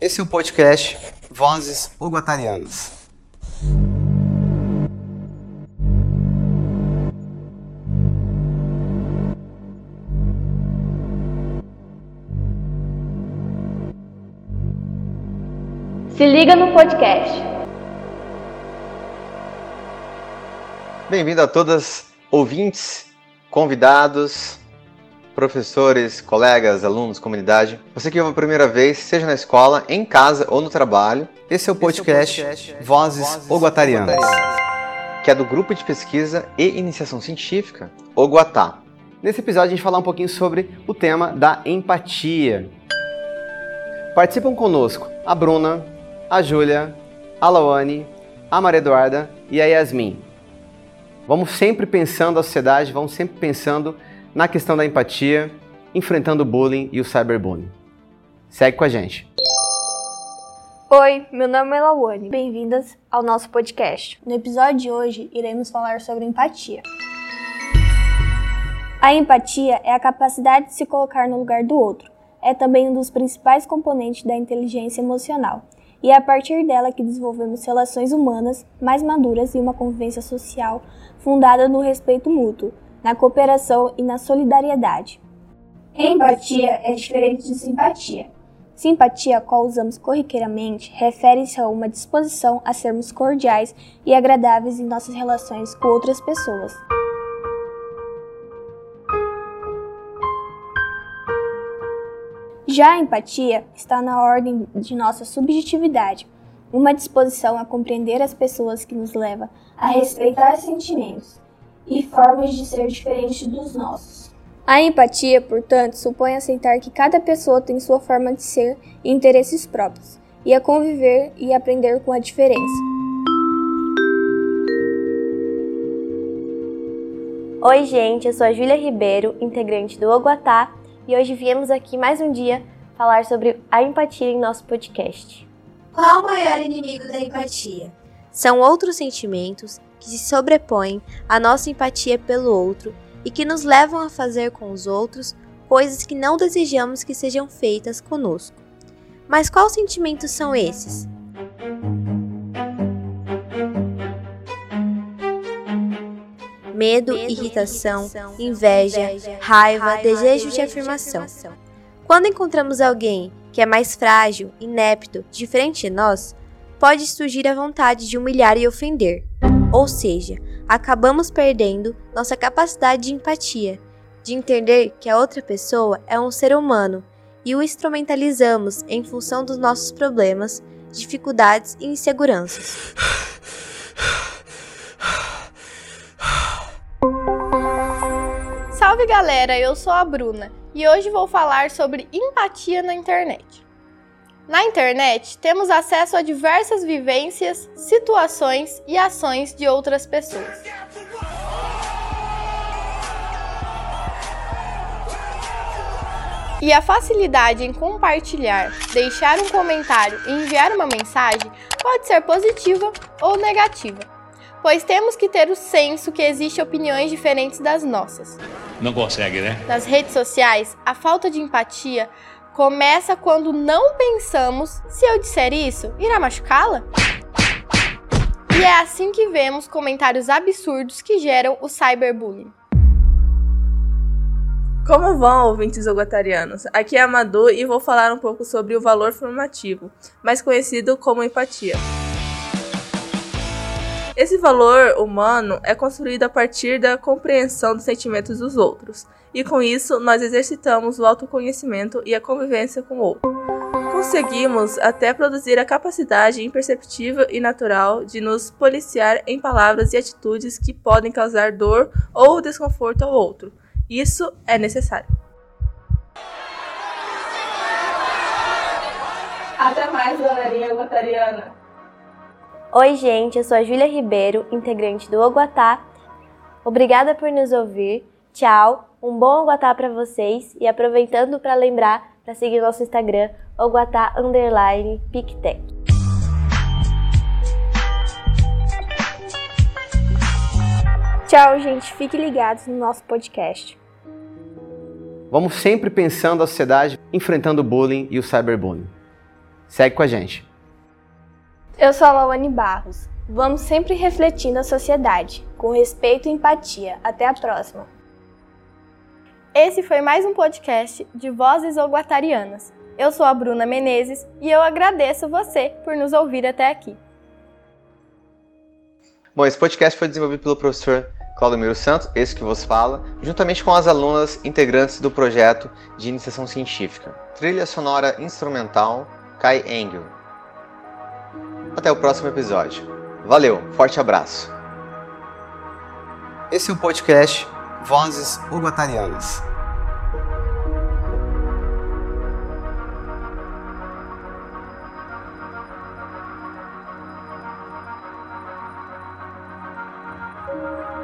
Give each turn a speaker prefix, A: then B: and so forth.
A: Esse é o podcast Vozes Oguatarianas.
B: Se liga no podcast.
A: Bem-vindo a todas, ouvintes, convidados, professores, colegas, alunos, comunidade. Você que ouve a primeira vez, seja na escola, em casa ou no trabalho. Esse é o podcast, é o podcast Vozes, Vozes Oguatarianas, que é do Grupo de Pesquisa e Iniciação Científica, Oguatá. Nesse episódio a gente vai falar um pouquinho sobre o tema da empatia. Participam conosco a Bruna, a Júlia, a Lawane, a Maria Eduarda e a Yasmin. Vamos sempre pensando a sociedade, vamos sempre pensando na questão da empatia, enfrentando o bullying e o cyberbullying. Segue com a gente.
C: Oi, meu nome é Lawane. Bem-vindas ao nosso podcast. No episódio de hoje, iremos falar sobre empatia. A empatia é a capacidade de se colocar no lugar do outro. É também um dos principais componentes da inteligência emocional e é a partir dela que desenvolvemos relações humanas mais maduras e uma convivência social fundada no respeito mútuo, na cooperação e na solidariedade. Empatia é diferente de simpatia. Simpatia, qual usamos corriqueiramente, refere-se a uma disposição a sermos cordiais e agradáveis em nossas relações com outras pessoas. Já a empatia está na ordem de nossa subjetividade, uma disposição a compreender as pessoas que nos leva a respeitar sentimentos e formas de ser diferentes dos nossos. A empatia, portanto, supõe aceitar que cada pessoa tem sua forma de ser e interesses próprios, e a conviver e aprender com a diferença.
B: Oi, gente, eu sou a Júlia Ribeiro, integrante do Oguatá e hoje viemos aqui mais um dia falar sobre a empatia em nosso podcast.
D: Qual o maior inimigo da empatia?
B: São outros sentimentos que se sobrepõem à nossa empatia pelo outro e que nos levam a fazer com os outros coisas que não desejamos que sejam feitas conosco. Mas quais sentimentos são esses? medo, irritação, inveja, raiva, desejo de afirmação. Quando encontramos alguém que é mais frágil, inepto, diferente de nós, pode surgir a vontade de humilhar e ofender. Ou seja, acabamos perdendo nossa capacidade de empatia, de entender que a outra pessoa é um ser humano e o instrumentalizamos em função dos nossos problemas, dificuldades e inseguranças.
E: Salve galera, eu sou a Bruna e hoje vou falar sobre empatia na internet. Na internet, temos acesso a diversas vivências, situações e ações de outras pessoas. E a facilidade em compartilhar, deixar um comentário e enviar uma mensagem pode ser positiva ou negativa, pois temos que ter o senso que existem opiniões diferentes das nossas.
F: Não consegue, né?
E: Nas redes sociais, a falta de empatia começa quando não pensamos se eu disser isso, irá machucá-la? E é assim que vemos comentários absurdos que geram o cyberbullying.
G: Como vão, ouvintes ogatarianos? Aqui é a Madu e vou falar um pouco sobre o valor formativo, mais conhecido como empatia. Esse valor humano é construído a partir da compreensão dos sentimentos dos outros, e com isso nós exercitamos o autoconhecimento e a convivência com o outro. Conseguimos até produzir a capacidade imperceptível e natural de nos policiar em palavras e atitudes que podem causar dor ou desconforto ao outro. Isso é necessário.
H: Até mais, galerinha lotariana!
B: Oi, gente, eu sou a Júlia Ribeiro, integrante do Oguatá. Obrigada por nos ouvir. Tchau, um bom Oguatá para vocês e aproveitando para lembrar para seguir nosso Instagram, Oguatá underline Pictec.
C: Tchau, gente. Fiquem ligados no nosso podcast.
A: Vamos sempre pensando a sociedade, enfrentando o bullying e o cyberbullying.
I: Segue com a gente.
C: Eu sou a Lawane Barros. Vamos sempre refletindo a sociedade, com respeito e empatia. Até a próxima.
E: Esse foi mais um podcast de Vozes Oguatarianas. Eu sou a Bruna Menezes e eu agradeço você por nos ouvir até aqui.
I: Bom, esse podcast foi desenvolvido pelo professor Claudio Santos, esse que vos fala, juntamente com as alunas integrantes do projeto de iniciação científica. Trilha sonora instrumental Kai Engel. Até o próximo episódio. Valeu, forte abraço. Esse é o podcast Vozes Ubatarianas. Thank